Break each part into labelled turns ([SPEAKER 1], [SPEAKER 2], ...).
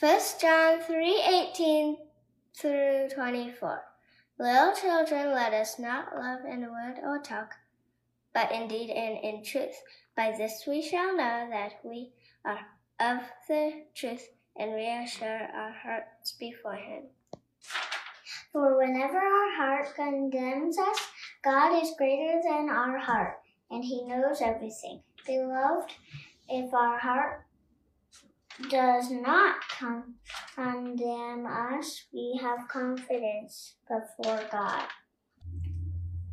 [SPEAKER 1] 1 John 3:18 through 24. Little children, let us not love in word or talk, but in deed and in truth. By this we shall know that we are of the truth and reassure our hearts before Him.
[SPEAKER 2] For whenever our heart condemns us, God is greater than our heart, and He knows everything. Beloved, if our heart does not condemn us, we have confidence before God.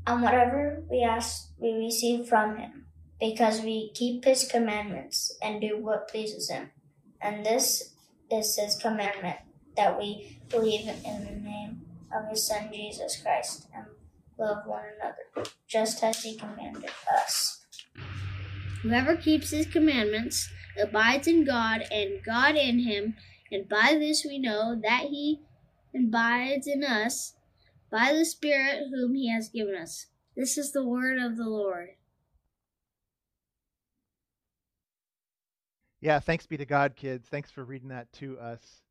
[SPEAKER 3] And whatever we ask, we receive from Him, because we keep His commandments and do what pleases Him. And this is His commandment that we believe in the name of His Son Jesus Christ and love one another, just as He commanded us.
[SPEAKER 4] Whoever keeps His commandments, abides in God, and God in him, and by this we know that he abides in us by the Spirit whom he has given us. This is the word of the Lord.
[SPEAKER 5] Yeah, thanks be to God, kids. Thanks for reading that to us.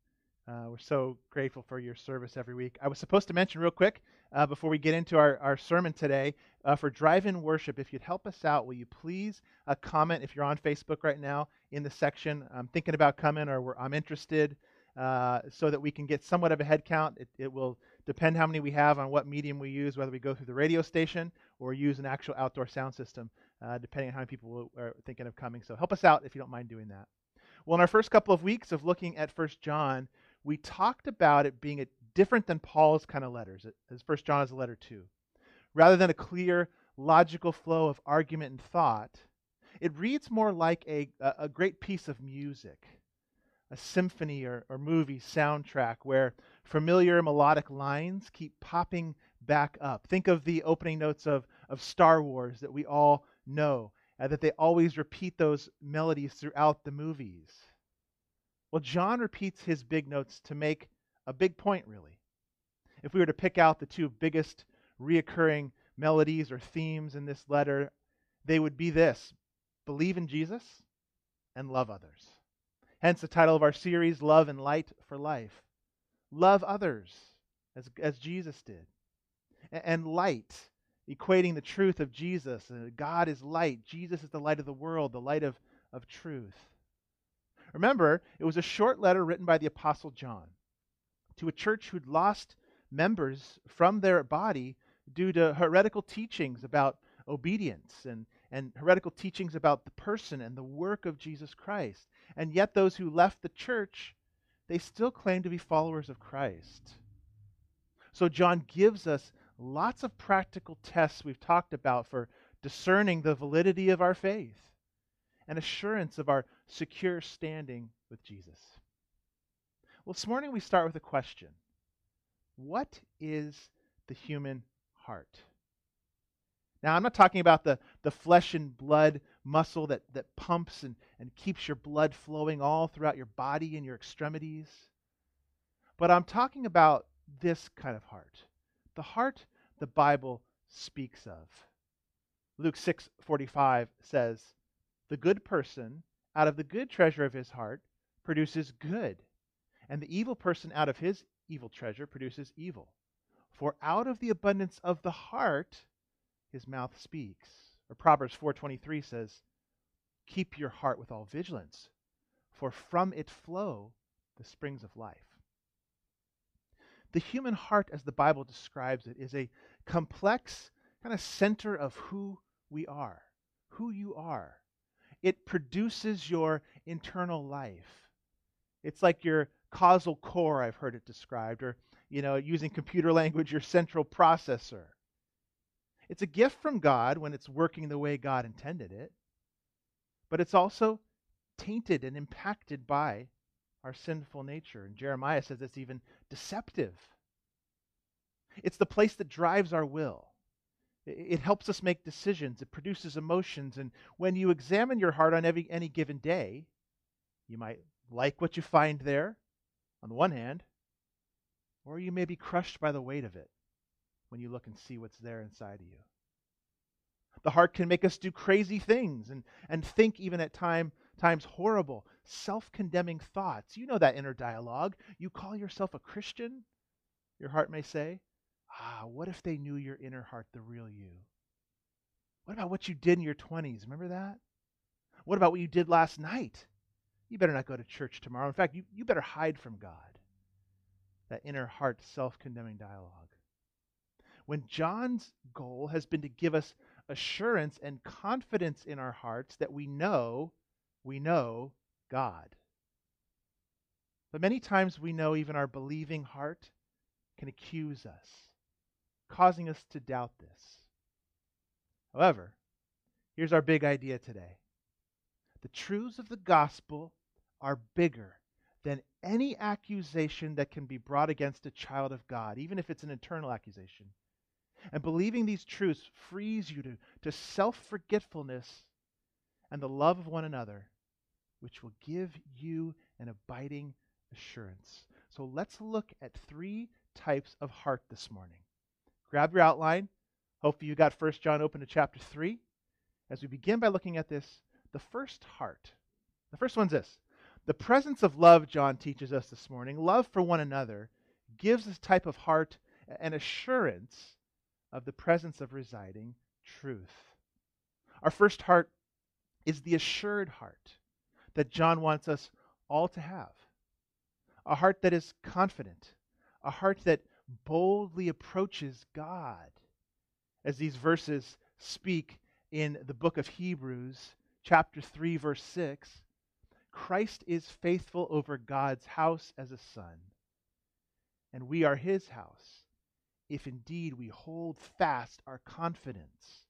[SPEAKER 5] Uh, we're so grateful for your service every week. I was supposed to mention real quick uh, before we get into our, our sermon today uh, for drive in worship. If you'd help us out, will you please uh, comment if you're on Facebook right now in the section? I'm thinking about coming or I'm interested uh, so that we can get somewhat of a head count. It, it, will depend how many we have on what medium we use, whether we go through the radio station or use an actual outdoor sound system, uh, depending on how many people are thinking of coming. So help us out if you don't mind doing that. Well, in our first couple of weeks of looking at First John, we talked about it being a different than Paul's kind of letters, as First John is a letter too. Rather than a clear, logical flow of argument and thought, it reads more like a, a great piece of music, a symphony or, or movie soundtrack where familiar melodic lines keep popping back up. Think of the opening notes of, of Star Wars that we all know, uh, that they always repeat those melodies throughout the movies. Well, John repeats his big notes to make a big point, really. If we were to pick out the two biggest reoccurring melodies or themes in this letter, they would be this believe in Jesus and love others. Hence the title of our series, Love and Light for Life. Love others as, as Jesus did. And light, equating the truth of Jesus. Uh, God is light. Jesus is the light of the world, the light of, of truth. Remember, it was a short letter written by the Apostle John to a church who'd lost members from their body due to heretical teachings about obedience and, and heretical teachings about the person and the work of Jesus Christ. And yet, those who left the church, they still claim to be followers of Christ. So, John gives us lots of practical tests we've talked about for discerning the validity of our faith and assurance of our secure standing with Jesus. Well, this morning we start with a question What is the human heart? Now, I'm not talking about the, the flesh and blood muscle that, that pumps and, and keeps your blood flowing all throughout your body and your extremities. But I'm talking about this kind of heart the heart the Bible speaks of. Luke 6:45 says, "The good person out of the good treasure of his heart produces good, and the evil person out of his evil treasure produces evil. For out of the abundance of the heart his mouth speaks. Or Proverbs 4:23 says, "Keep your heart with all vigilance, for from it flow the springs of life." The human heart as the Bible describes it is a complex kind of center of who we are, who you are. It produces your internal life. It's like your causal core, I've heard it described, or, you know, using computer language, your central processor. It's a gift from God when it's working the way God intended it, but it's also tainted and impacted by our sinful nature. And Jeremiah says it's even deceptive. It's the place that drives our will. It helps us make decisions. It produces emotions. And when you examine your heart on every, any given day, you might like what you find there, on the one hand, or you may be crushed by the weight of it when you look and see what's there inside of you. The heart can make us do crazy things and, and think even at time, times horrible, self condemning thoughts. You know that inner dialogue. You call yourself a Christian, your heart may say. Ah, what if they knew your inner heart, the real you? What about what you did in your 20s? Remember that? What about what you did last night? You better not go to church tomorrow. In fact, you, you better hide from God. That inner heart self condemning dialogue. When John's goal has been to give us assurance and confidence in our hearts that we know, we know God. But many times we know even our believing heart can accuse us, causing us to doubt this. However, here's our big idea today the truths of the gospel are bigger than any accusation that can be brought against a child of God, even if it's an internal accusation. And believing these truths frees you to, to self forgetfulness and the love of one another, which will give you an abiding assurance. So let's look at three types of heart this morning. Grab your outline. Hopefully, you got 1 John open to chapter 3. As we begin by looking at this, the first heart. The first one's this the presence of love, John teaches us this morning, love for one another, gives this type of heart an assurance of the presence of residing truth. Our first heart is the assured heart that John wants us all to have. A heart that is confident, a heart that boldly approaches God. As these verses speak in the book of Hebrews, chapter 3, verse 6, Christ is faithful over God's house as a son, and we are his house if indeed we hold fast our confidence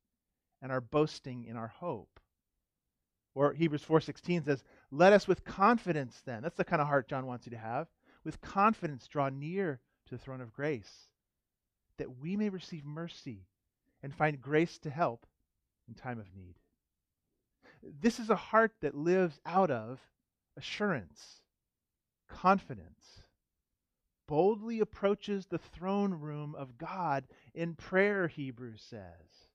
[SPEAKER 5] and our boasting in our hope. Or Hebrews 4:16 says, "Let us with confidence then." That's the kind of heart John wants you to have. With confidence draw near to the throne of grace, that we may receive mercy and find grace to help in time of need. This is a heart that lives out of assurance, confidence, boldly approaches the throne room of God in prayer, Hebrews says.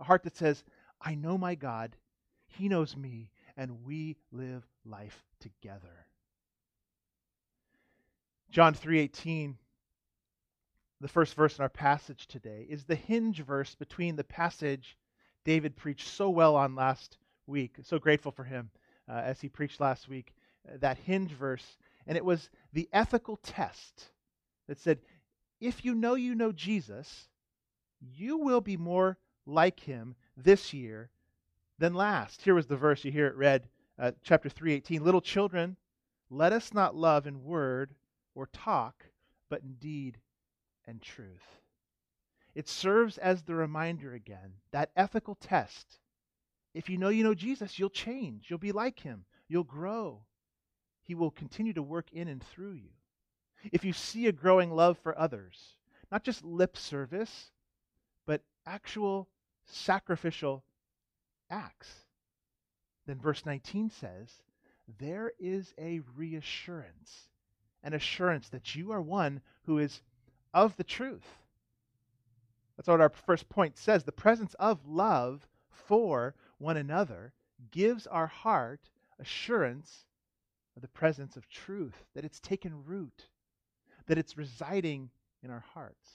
[SPEAKER 5] A heart that says, I know my God, He knows me, and we live life together. John 3:18 the first verse in our passage today is the hinge verse between the passage David preached so well on last week. So grateful for him uh, as he preached last week. Uh, that hinge verse and it was the ethical test that said, if you know you know Jesus, you will be more like him this year than last. Here was the verse you hear it read, uh, chapter 318. Little children, let us not love in word or talk, but in deed and truth. It serves as the reminder again, that ethical test. If you know you know Jesus, you'll change. You'll be like him. You'll grow. He will continue to work in and through you. If you see a growing love for others, not just lip service, but actual sacrificial acts, then verse 19 says, There is a reassurance, an assurance that you are one who is of the truth. That's what our first point says. The presence of love for one another gives our heart assurance of the presence of truth, that it's taken root, that it's residing in our hearts.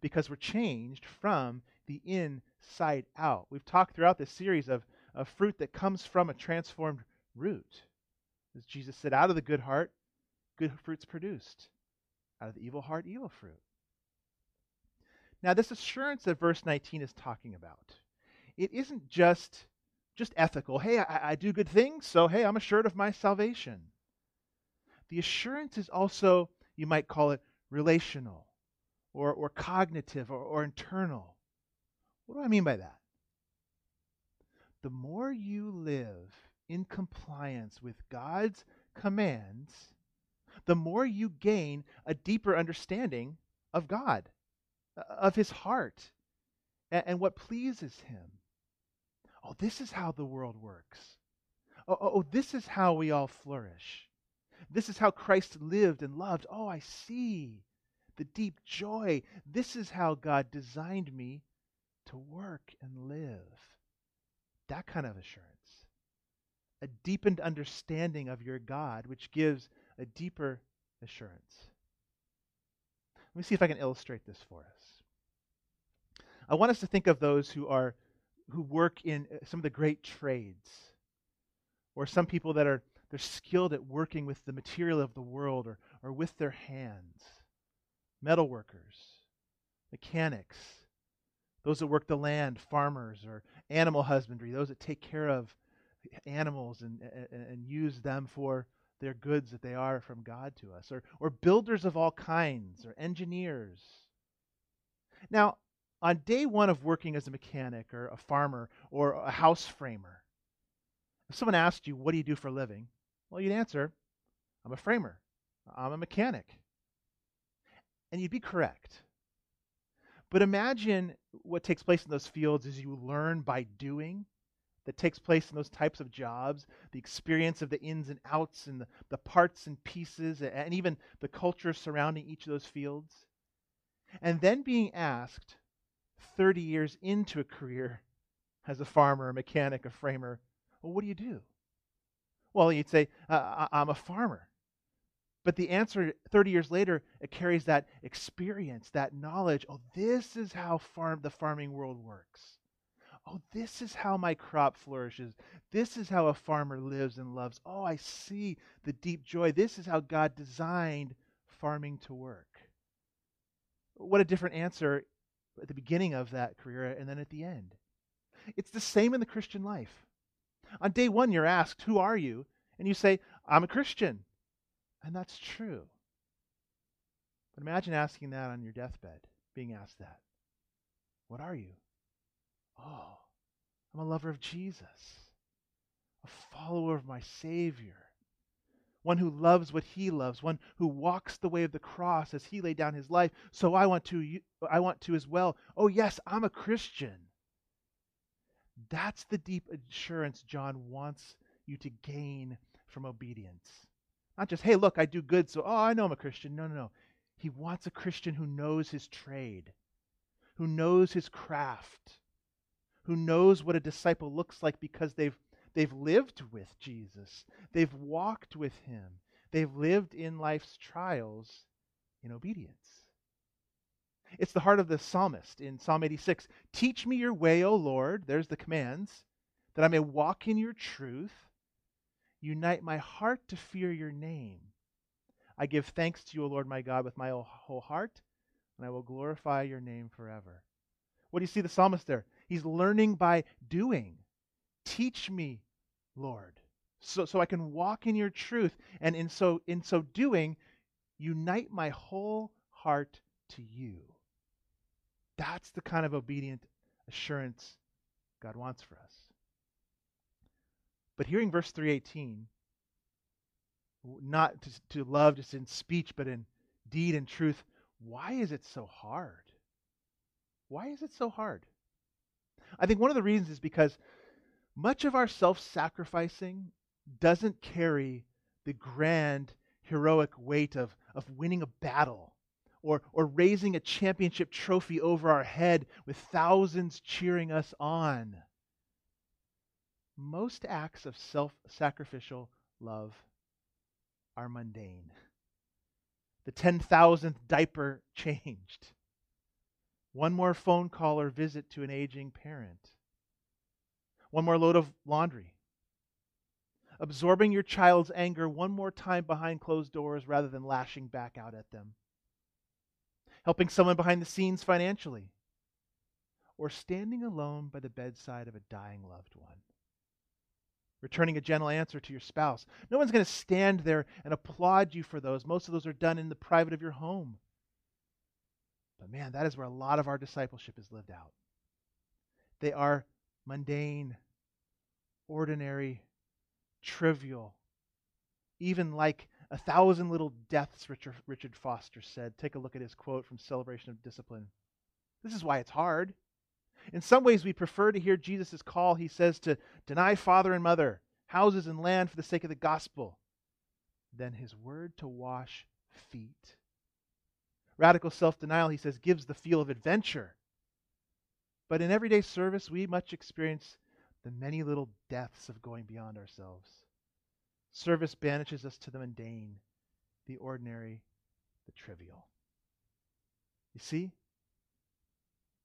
[SPEAKER 5] Because we're changed from the inside out. We've talked throughout this series of, of fruit that comes from a transformed root. As Jesus said, out of the good heart, good fruit's produced. Out of the evil heart, evil fruit. Now, this assurance that verse 19 is talking about, it isn't just just ethical. Hey, I, I do good things, so hey, I'm assured of my salvation. The assurance is also, you might call it relational or, or cognitive or, or internal. What do I mean by that? The more you live in compliance with God's commands, the more you gain a deeper understanding of God, uh, of His heart, and, and what pleases Him. Oh, this is how the world works. Oh, oh, oh, this is how we all flourish. This is how Christ lived and loved. Oh, I see the deep joy. This is how God designed me to work and live. That kind of assurance. a deepened understanding of your God, which gives a deeper assurance. Let me see if I can illustrate this for us. I want us to think of those who are who work in uh, some of the great trades, or some people that are they're skilled at working with the material of the world or, or with their hands. Metal workers, mechanics, those that work the land, farmers, or animal husbandry, those that take care of animals and, and, and use them for their goods that they are from God to us, or, or builders of all kinds, or engineers. Now, on day one of working as a mechanic, or a farmer, or a house framer, if someone asked you, What do you do for a living? Well, you'd answer, I'm a framer, I'm a mechanic. And you'd be correct. But imagine what takes place in those fields as you learn by doing that takes place in those types of jobs, the experience of the ins and outs and the, the parts and pieces, and even the culture surrounding each of those fields. And then being asked 30 years into a career as a farmer, a mechanic, a framer, well, what do you do? Well, you'd say, uh, I'm a farmer. But the answer 30 years later, it carries that experience, that knowledge. Oh, this is how farm the farming world works oh, this is how my crop flourishes. This is how a farmer lives and loves. Oh, I see the deep joy. This is how God designed farming to work. What a different answer at the beginning of that career and then at the end. It's the same in the Christian life. On day one, you're asked, Who are you? And you say, I'm a Christian. And that's true. But imagine asking that on your deathbed, being asked that. What are you? Oh, I'm a lover of Jesus, a follower of my Savior, one who loves what he loves, one who walks the way of the cross as he laid down his life. So I want to I want to as well. Oh yes, I'm a Christian. That's the deep assurance John wants you to gain from obedience. Not just, hey, look, I do good, so oh, I know I'm a Christian. No, no, no. He wants a Christian who knows his trade, who knows his craft, who knows what a disciple looks like because they've, they've lived with Jesus, they've walked with him, they've lived in life's trials in obedience. It's the heart of the psalmist in Psalm 86 Teach me your way, O Lord, there's the commands, that I may walk in your truth. Unite my heart to fear your name. I give thanks to you, O Lord my God, with my whole heart, and I will glorify your name forever. What do you see the psalmist there? He's learning by doing. Teach me, Lord, so, so I can walk in your truth. And in so, in so doing, unite my whole heart to you. That's the kind of obedient assurance God wants for us. But hearing verse 318, not to, to love just in speech, but in deed and truth, why is it so hard? Why is it so hard? I think one of the reasons is because much of our self sacrificing doesn't carry the grand, heroic weight of, of winning a battle or, or raising a championship trophy over our head with thousands cheering us on. Most acts of self sacrificial love are mundane. The 10,000th diaper changed one more phone call or visit to an aging parent. One more load of laundry. Absorbing your child's anger one more time behind closed doors rather than lashing back out at them. Helping someone behind the scenes financially. Or standing alone by the bedside of a dying loved one. Returning a gentle answer to your spouse. No one's going to stand there and applaud you for those. Most of those are done in the private of your home. But man, that is where a lot of our discipleship is lived out. They are mundane, ordinary, trivial, even like a thousand little deaths, Richard, Richard Foster said. Take a look at his quote from Celebration of Discipline. This is why it's hard. In some ways, we prefer to hear Jesus' call. He says to deny father and mother, houses and land for the sake of the gospel, than his word to wash feet. Radical self denial, he says, gives the feel of adventure. But in everyday service, we much experience the many little deaths of going beyond ourselves. Service banishes us to the mundane, the ordinary, the trivial. You see?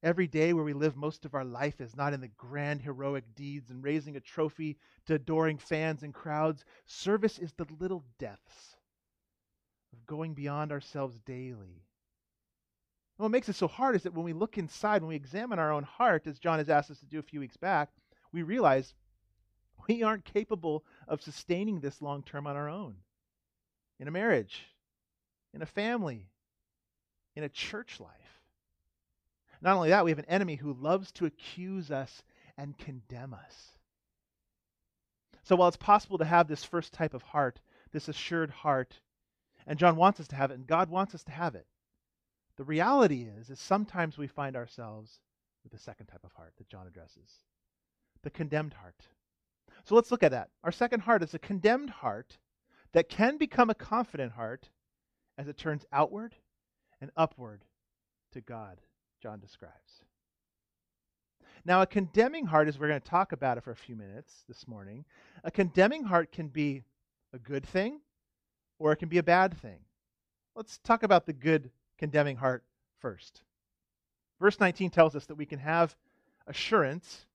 [SPEAKER 5] Every day where we live most of our life is not in the grand heroic deeds and raising a trophy to adoring fans and crowds. Service is the little deaths of going beyond ourselves daily. What makes it so hard is that when we look inside, when we examine our own heart, as John has asked us to do a few weeks back, we realize we aren't capable of sustaining this long term on our own. In a marriage, in a family, in a church life. Not only that, we have an enemy who loves to accuse us and condemn us. So while it's possible to have this first type of heart, this assured heart, and John wants us to have it, and God wants us to have it, the reality is, is sometimes we find ourselves with the second type of heart that John addresses, the condemned heart. So let's look at that. Our second heart is a condemned heart that can become a confident heart as it turns outward and upward to God. John describes. Now, a condemning heart, as we're going to talk about it for a few minutes this morning, a condemning heart can be a good thing or it can be a bad thing. Let's talk about the good condemning heart first. Verse 19 tells us that we can have assurance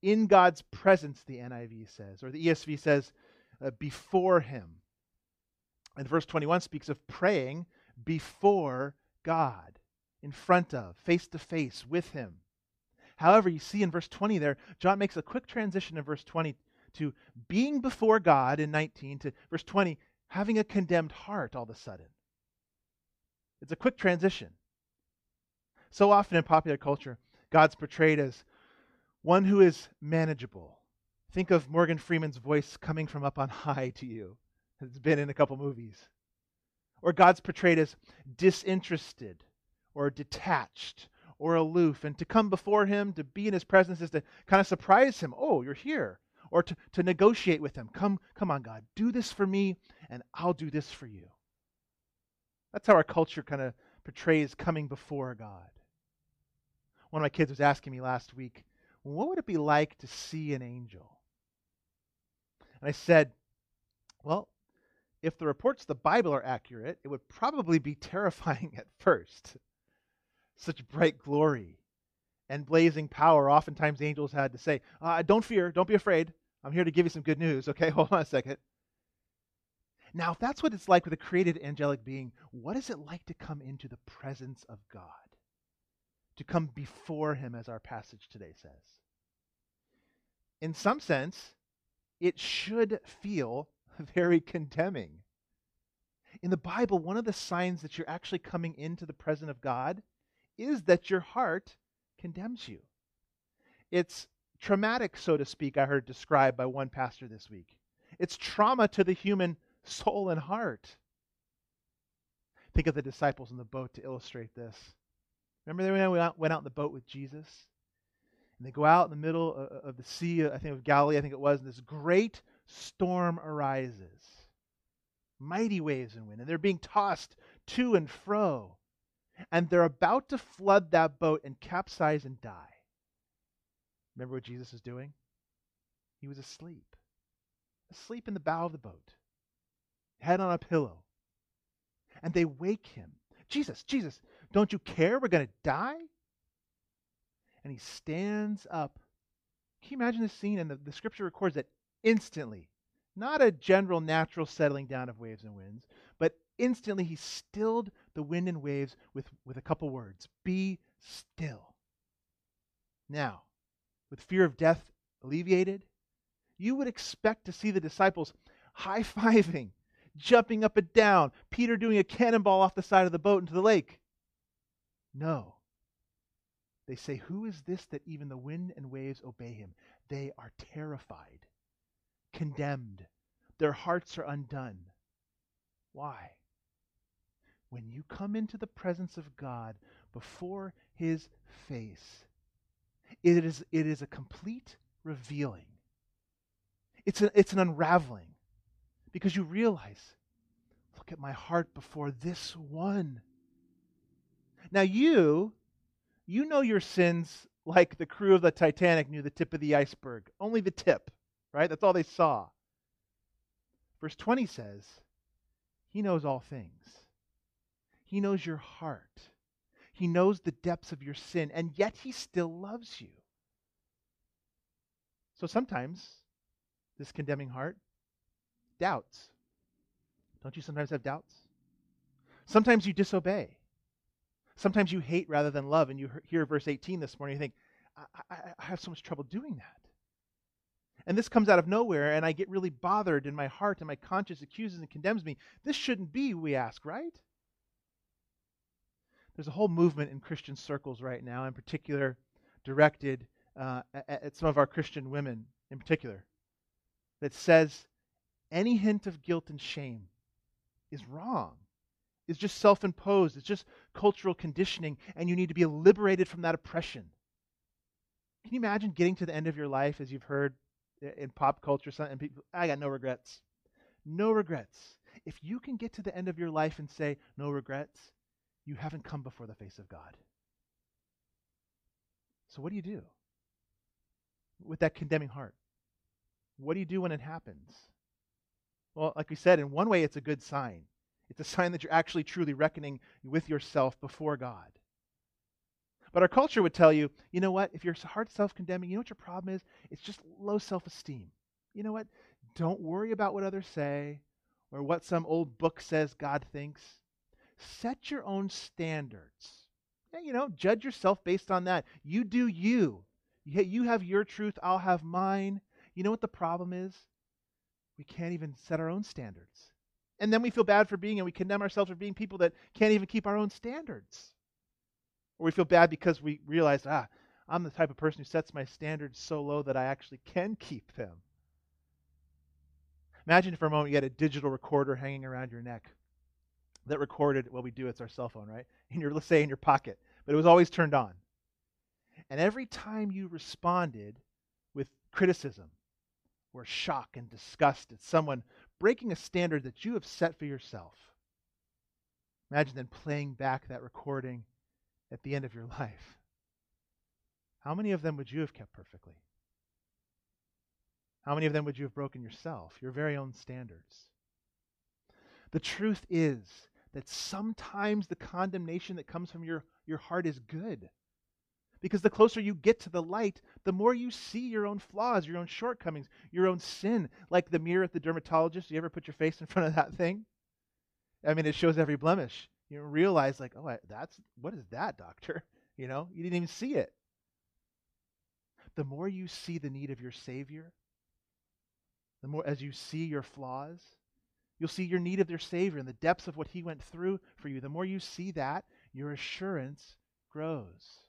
[SPEAKER 5] in God's presence, the NIV says, or the ESV says, uh, before Him. And verse 21 speaks of praying before God in front of, face to face with him. However, you see in verse 20 there, John makes a quick transition in verse 20 to being before God in 19 to verse 20, having a condemned heart all of a sudden. It's a quick transition. So often in popular culture, God's portrayed as one who is manageable. Think of Morgan Freeman's voice coming from up on high to you. It's been in a couple movies. Or God's portrayed as disinterested, or detached or aloof. And to come before him, to be in his presence, is to kind of surprise him. Oh, you're here. Or to, to negotiate with him. Come, come on, God, do this for me, and I'll do this for you. That's how our culture kind of portrays coming before God. One of my kids was asking me last week, what would it be like to see an angel? And I said, well, if the reports of the Bible are accurate, it would probably be terrifying at first such bright glory and blazing power. Oftentimes, angels had to say, uh, Don't fear, don't be afraid. I'm here to give you some good news. Okay, hold on a second. Now, if that's what it's like with a created angelic being, what is it like to come into the presence of God? To come before Him, as our passage today says. In some sense, it should feel very condemning. In the Bible, one of the signs that you're actually coming into the presence of God is that your heart condemns you. It's traumatic, so to speak, I heard described by one pastor this week. It's trauma to the human soul and heart. Think of the disciples in the boat to illustrate this. Remember they went out, in the boat with Jesus? And they go out in the middle of the sea, I think of Galilee, I think it was, and this great storm arises. Mighty waves and wind, and they're being tossed to and fro and they're about to flood that boat and capsize and die. Remember what Jesus is doing? He was asleep. Asleep in the bow of the boat, head on a pillow. And they wake him. Jesus, Jesus, don't you care? We're going to die? And he stands up. Can you imagine this scene? And the, the scripture records that instantly. Not a general natural settling down of waves and winds, but instantly he stilled the wind and waves with, with a couple words Be still. Now, with fear of death alleviated, you would expect to see the disciples high fiving, jumping up and down, Peter doing a cannonball off the side of the boat into the lake. No. They say, Who is this that even the wind and waves obey him? They are terrified, condemned. Their hearts are undone. Why? when you come into the presence of God before his face, it is, it is a complete revealing. It's, a, it's an unraveling because you realize, look at my heart before this one. Now, you, you know your sins like the crew of the Titanic knew the tip of the iceberg, only the tip, right? That's all they saw. Verse 20 says, He knows all things. He knows your heart. He knows the depths of your sin, and yet He still loves you. So sometimes this condemning heart doubts. Don't you sometimes have doubts? Sometimes you disobey. Sometimes you hate rather than love, and you hear verse 18 this morning, you think, I, I, I have so much trouble doing that. And this comes out of nowhere, and I get really bothered in my heart, and my conscience accuses and condemns me. This shouldn't be, we ask, right? There's a whole movement in Christian circles right now, in particular directed uh, at, at some of our Christian women in particular, that says any hint of guilt and shame is wrong is just self imposed, it's just cultural conditioning, and you need to be liberated from that oppression. Can you imagine getting to the end of your life, as you've heard in pop culture, and people, I got no regrets? No regrets. If you can get to the end of your life and say, no regrets, you haven't come before the face of God. So, what do you do with that condemning heart? What do you do when it happens? Well, like we said, in one way, it's a good sign. It's a sign that you're actually truly reckoning with yourself before God. But our culture would tell you, you know what? If you're hard self condemning, you know what your problem is? It's just low self esteem. You know what? Don't worry about what others say or what some old book says God thinks. Set your own standards. You know, judge yourself based on that. You do you. You have your truth, I'll have mine. You know what the problem is? We can't even set our own standards. And then we feel bad for being, and we condemn ourselves for being people that can't even keep our own standards. Or we feel bad because we realize, ah, I'm the type of person who sets my standards so low that I actually can keep them. Imagine for a moment you had a digital recorder hanging around your neck that recorded, well, we do, it's our cell phone, right? In your, let's say, in your pocket, but it was always turned on. And every time you responded with criticism or shock and disgust at someone breaking a standard that you have set for yourself. Imagine then playing back that recording at the end of your life. How many of them would you have kept perfectly? How many of them would you have broken yourself, your very own standards? The truth is that sometimes the condemnation that comes from your, your heart is good. Because the closer you get to the light, the more you see your own flaws, your own shortcomings, your own sin. Like the mirror at the dermatologist. You ever put your face in front of that thing? I mean, it shows every blemish. You realize, like, oh, I, that's what is that, doctor? You know, you didn't even see it. The more you see the need of your Savior, the more as you see your flaws, you'll see your need of your Savior and the depths of what He went through for you. The more you see that, your assurance grows.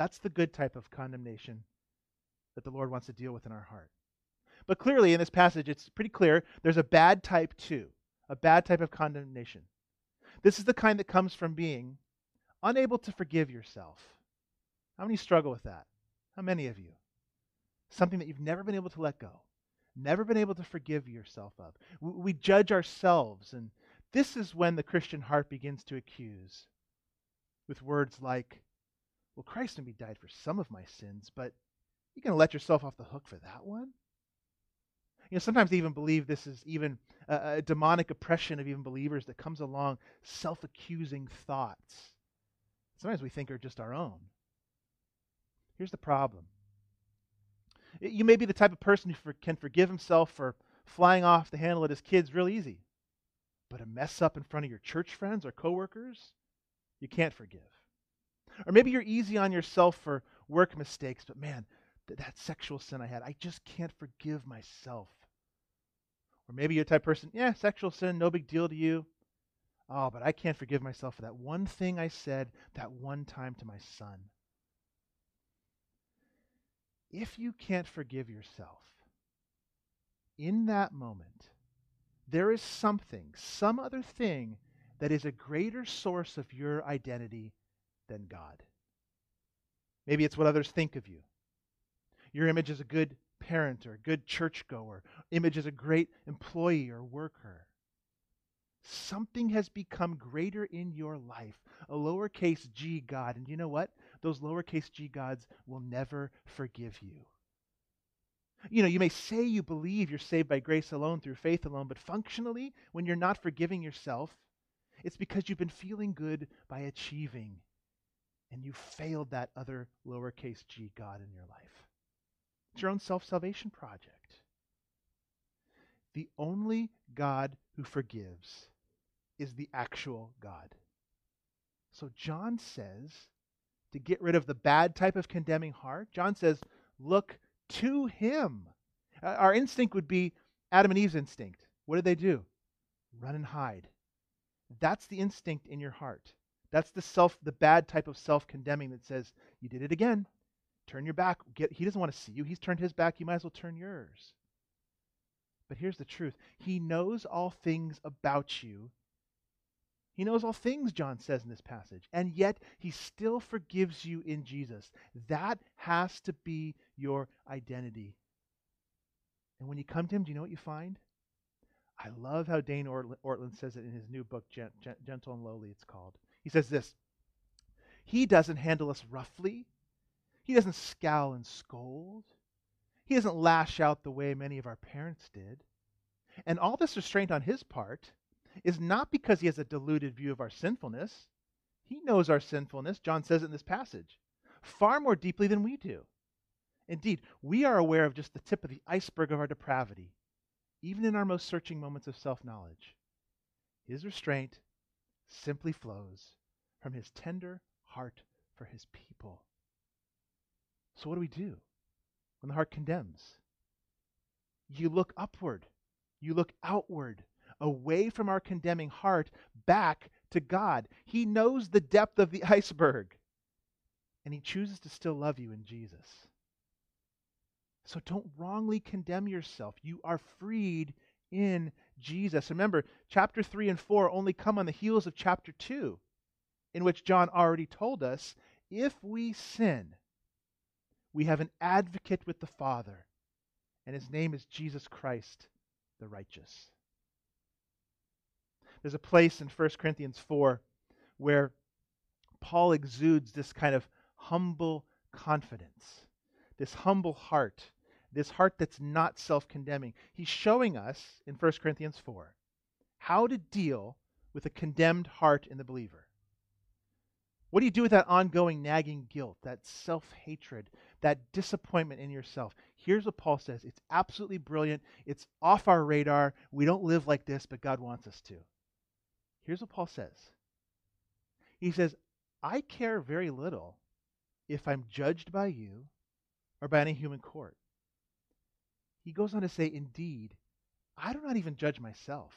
[SPEAKER 5] That's the good type of condemnation that the Lord wants to deal with in our heart. But clearly, in this passage, it's pretty clear there's a bad type too, a bad type of condemnation. This is the kind that comes from being unable to forgive yourself. How many struggle with that? How many of you? Something that you've never been able to let go, never been able to forgive yourself of. We judge ourselves, and this is when the Christian heart begins to accuse with words like, well, Christ maybe died for some of my sins, but you're going to let yourself off the hook for that one? You know, sometimes they even believe this is even a, a demonic oppression of even believers that comes along self accusing thoughts. Sometimes we think are just our own. Here's the problem you may be the type of person who for, can forgive himself for flying off the handle at his kids real easy. But a mess up in front of your church friends or coworkers, you can't forgive. Or maybe you're easy on yourself for work mistakes, but man, th- that sexual sin I had, I just can't forgive myself. Or maybe you're the type of person, yeah, sexual sin, no big deal to you. Oh, but I can't forgive myself for that one thing I said that one time to my son. If you can't forgive yourself, in that moment, there is something, some other thing that is a greater source of your identity than God. Maybe it's what others think of you. Your image as a good parent or a good churchgoer, image as a great employee or worker. something has become greater in your life, a lowercase g God. And you know what? Those lowercase g gods will never forgive you. You know, you may say you believe you're saved by grace alone through faith alone, but functionally, when you're not forgiving yourself, it's because you've been feeling good by achieving and you failed that other lowercase g God in your life. It's your own self salvation project. The only God who forgives is the actual God. So John says to get rid of the bad type of condemning heart, John says, look to him. Uh, our instinct would be Adam and Eve's instinct. What did they do? Run and hide. That's the instinct in your heart. That's the self the bad type of self-condemning that says, you did it again. Turn your back. Get, he doesn't want to see you. He's turned his back. You might as well turn yours. But here's the truth He knows all things about you. He knows all things, John says in this passage, and yet he still forgives you in Jesus. That has to be your identity. And when you come to him, do you know what you find? I love how Dane Ortlund says it in his new book, Gentle and Lowly, it's called. He says this He doesn't handle us roughly, He doesn't scowl and scold. He doesn't lash out the way many of our parents did. And all this restraint on his part is not because he has a deluded view of our sinfulness. He knows our sinfulness, John says in this passage, far more deeply than we do. Indeed, we are aware of just the tip of the iceberg of our depravity, even in our most searching moments of self knowledge. His restraint simply flows from his tender heart for his people. So, what do we do? when the heart condemns. You look upward, you look outward, away from our condemning heart, back to God. He knows the depth of the iceberg, and He chooses to still love you in Jesus. So don't wrongly condemn yourself. You are freed in Jesus. Remember, chapter 3 and 4 only come on the heels of chapter 2, in which John already told us if we sin, we have an advocate with the Father, and his name is Jesus Christ the righteous. There's a place in 1 Corinthians 4 where Paul exudes this kind of humble confidence, this humble heart, this heart that's not self condemning. He's showing us in 1 Corinthians 4 how to deal with a condemned heart in the believer. What do you do with that ongoing nagging guilt, that self hatred, that disappointment in yourself? Here's what Paul says it's absolutely brilliant. It's off our radar. We don't live like this, but God wants us to. Here's what Paul says He says, I care very little if I'm judged by you or by any human court. He goes on to say, Indeed, I do not even judge myself.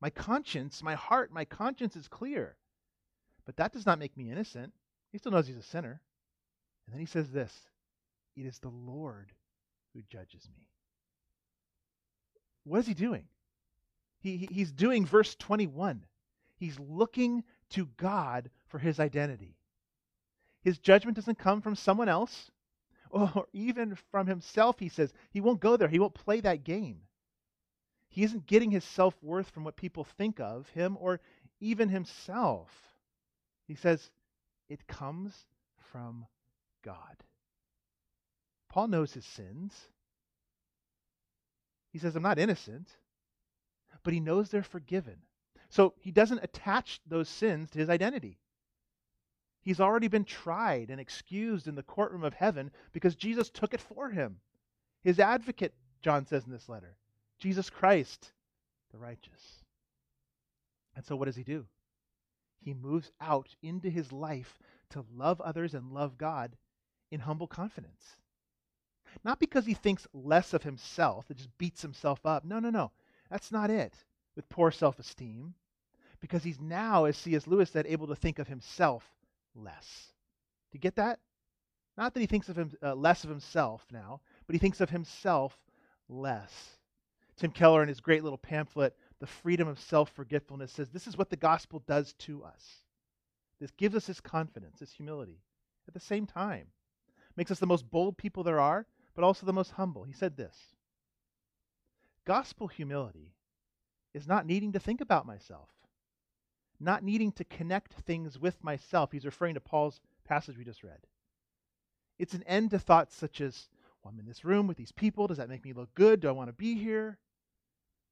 [SPEAKER 5] My conscience, my heart, my conscience is clear. But that does not make me innocent. He still knows he's a sinner. And then he says this It is the Lord who judges me. What is he doing? He, he's doing verse 21. He's looking to God for his identity. His judgment doesn't come from someone else or even from himself, he says. He won't go there. He won't play that game. He isn't getting his self worth from what people think of him or even himself. He says, it comes from God. Paul knows his sins. He says, I'm not innocent, but he knows they're forgiven. So he doesn't attach those sins to his identity. He's already been tried and excused in the courtroom of heaven because Jesus took it for him. His advocate, John says in this letter, Jesus Christ, the righteous. And so what does he do? he moves out into his life to love others and love God in humble confidence. Not because he thinks less of himself, that just beats himself up. No, no, no. That's not it. With poor self esteem. Because he's now, as C.S. Lewis said, able to think of himself less. Do you get that? Not that he thinks of him uh, less of himself now, but he thinks of himself less. Tim Keller, in his great little pamphlet, the freedom of self forgetfulness says this is what the gospel does to us. This gives us this confidence, this humility. At the same time, makes us the most bold people there are, but also the most humble. He said this Gospel humility is not needing to think about myself, not needing to connect things with myself. He's referring to Paul's passage we just read. It's an end to thoughts such as, well, I'm in this room with these people. Does that make me look good? Do I want to be here?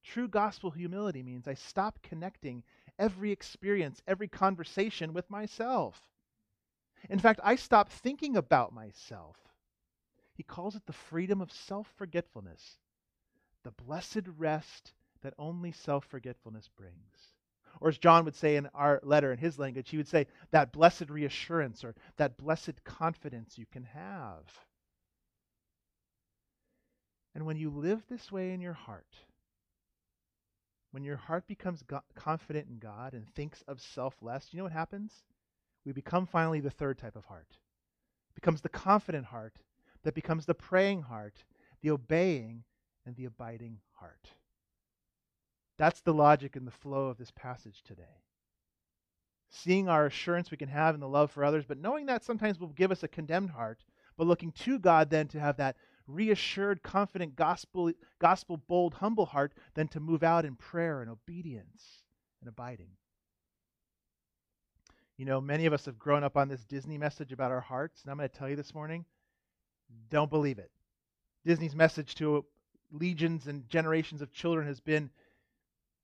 [SPEAKER 5] True gospel humility means I stop connecting every experience, every conversation with myself. In fact, I stop thinking about myself. He calls it the freedom of self forgetfulness, the blessed rest that only self forgetfulness brings. Or as John would say in our letter in his language, he would say that blessed reassurance or that blessed confidence you can have. And when you live this way in your heart, when your heart becomes go- confident in God and thinks of self less, you know what happens? We become finally the third type of heart. It becomes the confident heart that becomes the praying heart, the obeying and the abiding heart. That's the logic and the flow of this passage today. Seeing our assurance we can have in the love for others, but knowing that sometimes will give us a condemned heart, but looking to God then to have that reassured, confident, gospel, gospel bold, humble heart than to move out in prayer and obedience and abiding. You know, many of us have grown up on this Disney message about our hearts, and I'm going to tell you this morning don't believe it. Disney's message to legions and generations of children has been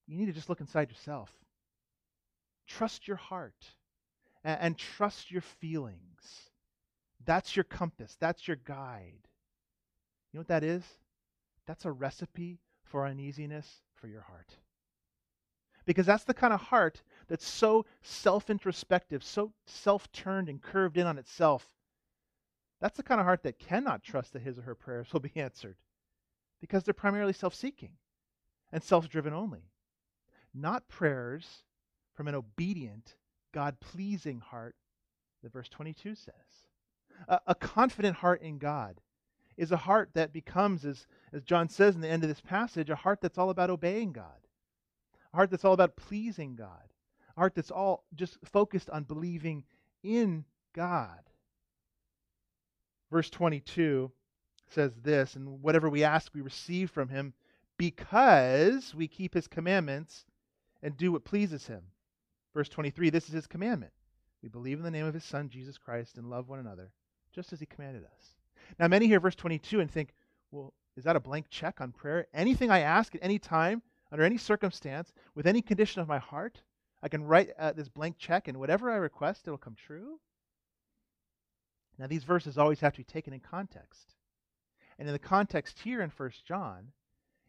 [SPEAKER 5] you need to just look inside yourself. Trust your heart and, and trust your feelings. That's your compass, that's your guide. You know what that is? That's a recipe for uneasiness for your heart. Because that's the kind of heart that's so self introspective, so self turned and curved in on itself. That's the kind of heart that cannot trust that his or her prayers will be answered because they're primarily self seeking and self driven only. Not prayers from an obedient, God pleasing heart that verse 22 says. A, a confident heart in God is a heart that becomes, as, as John says in the end of this passage, a heart that's all about obeying God, a heart that's all about pleasing God, a heart that's all just focused on believing in God. Verse 22 says this, and whatever we ask, we receive from him because we keep his commandments and do what pleases him. Verse 23 this is his commandment. We believe in the name of his Son, Jesus Christ, and love one another, just as he commanded us. Now, many hear verse 22 and think, well, is that a blank check on prayer? Anything I ask at any time, under any circumstance, with any condition of my heart, I can write uh, this blank check, and whatever I request, it'll come true? Now, these verses always have to be taken in context. And in the context here in 1 John,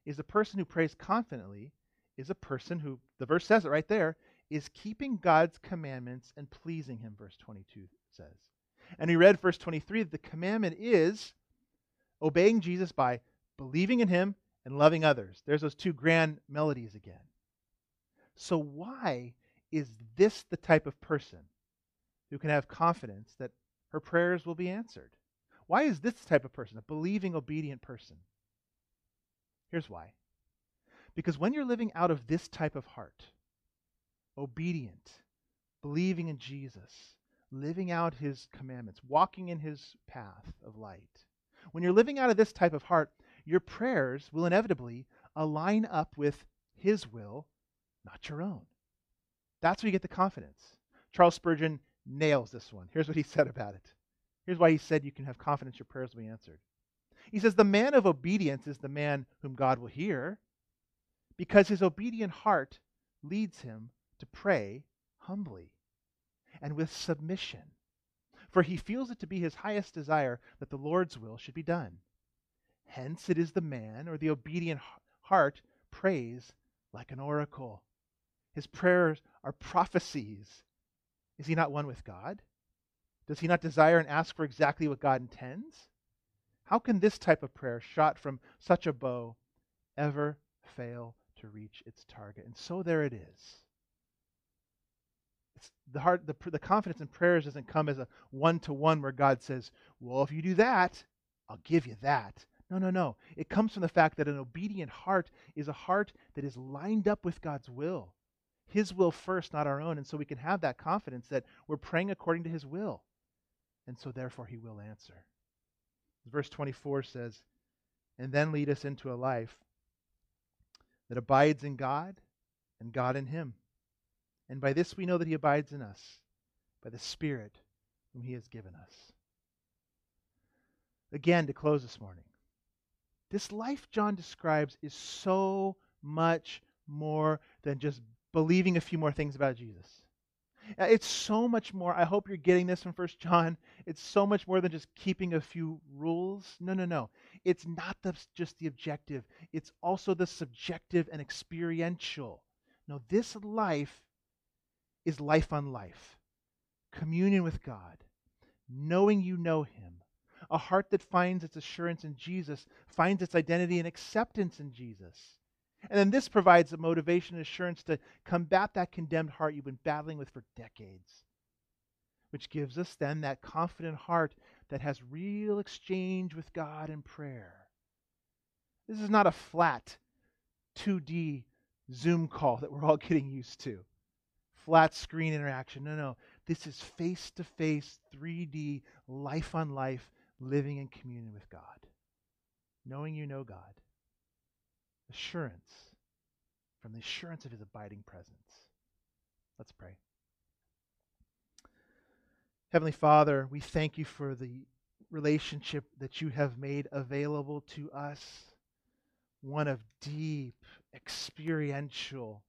[SPEAKER 5] is the person who prays confidently is a person who, the verse says it right there, is keeping God's commandments and pleasing him, verse 22 says. And we read verse 23 that the commandment is obeying Jesus by believing in him and loving others. There's those two grand melodies again. So, why is this the type of person who can have confidence that her prayers will be answered? Why is this type of person, a believing, obedient person? Here's why. Because when you're living out of this type of heart, obedient, believing in Jesus, living out his commandments, walking in his path of light. When you're living out of this type of heart, your prayers will inevitably align up with his will, not your own. That's where you get the confidence. Charles Spurgeon nails this one. Here's what he said about it. Here's why he said you can have confidence your prayers will be answered. He says, The man of obedience is the man whom God will hear, because his obedient heart leads him to pray humbly and with submission. For he feels it to be his highest desire that the Lord's will should be done. Hence, it is the man or the obedient heart prays like an oracle. His prayers are prophecies. Is he not one with God? Does he not desire and ask for exactly what God intends? How can this type of prayer, shot from such a bow, ever fail to reach its target? And so there it is. It's the heart, the, the confidence in prayers doesn't come as a one to one where God says, Well, if you do that, I'll give you that. No, no, no. It comes from the fact that an obedient heart is a heart that is lined up with God's will. His will first, not our own. And so we can have that confidence that we're praying according to His will. And so therefore He will answer. Verse 24 says, And then lead us into a life that abides in God and God in him. And by this we know that he abides in us, by the Spirit whom he has given us. Again, to close this morning, this life John describes is so much more than just believing a few more things about Jesus. Uh, it's so much more. I hope you're getting this from First John. It's so much more than just keeping a few rules. No, no, no. It's not the, just the objective. It's also the subjective and experiential. No, this life is life on life. Communion with God, knowing you know Him, a heart that finds its assurance in Jesus, finds its identity and acceptance in Jesus. And then this provides a motivation and assurance to combat that condemned heart you've been battling with for decades, which gives us then that confident heart that has real exchange with God in prayer. This is not a flat 2D Zoom call that we're all getting used to. Flat screen interaction. No, no. This is face to face, 3D, life on life, living in communion with God. Knowing you know God. Assurance from the assurance of his abiding presence. Let's pray. Heavenly Father, we thank you for the relationship that you have made available to us, one of deep, experiential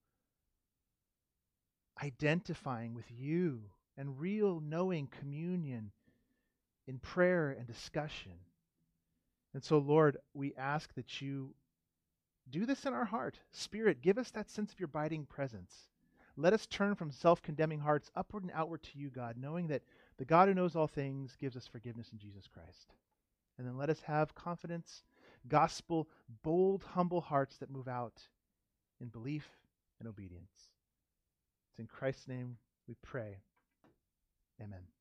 [SPEAKER 5] identifying with you and real knowing communion in prayer and discussion. And so, Lord, we ask that you do this in our heart. Spirit, give us that sense of your abiding presence. Let us turn from self condemning hearts upward and outward to you, God, knowing that the God who knows all things gives us forgiveness in Jesus Christ. And then let us have confidence, gospel, bold, humble hearts that move out in belief and obedience. It's in Christ's name we pray. Amen.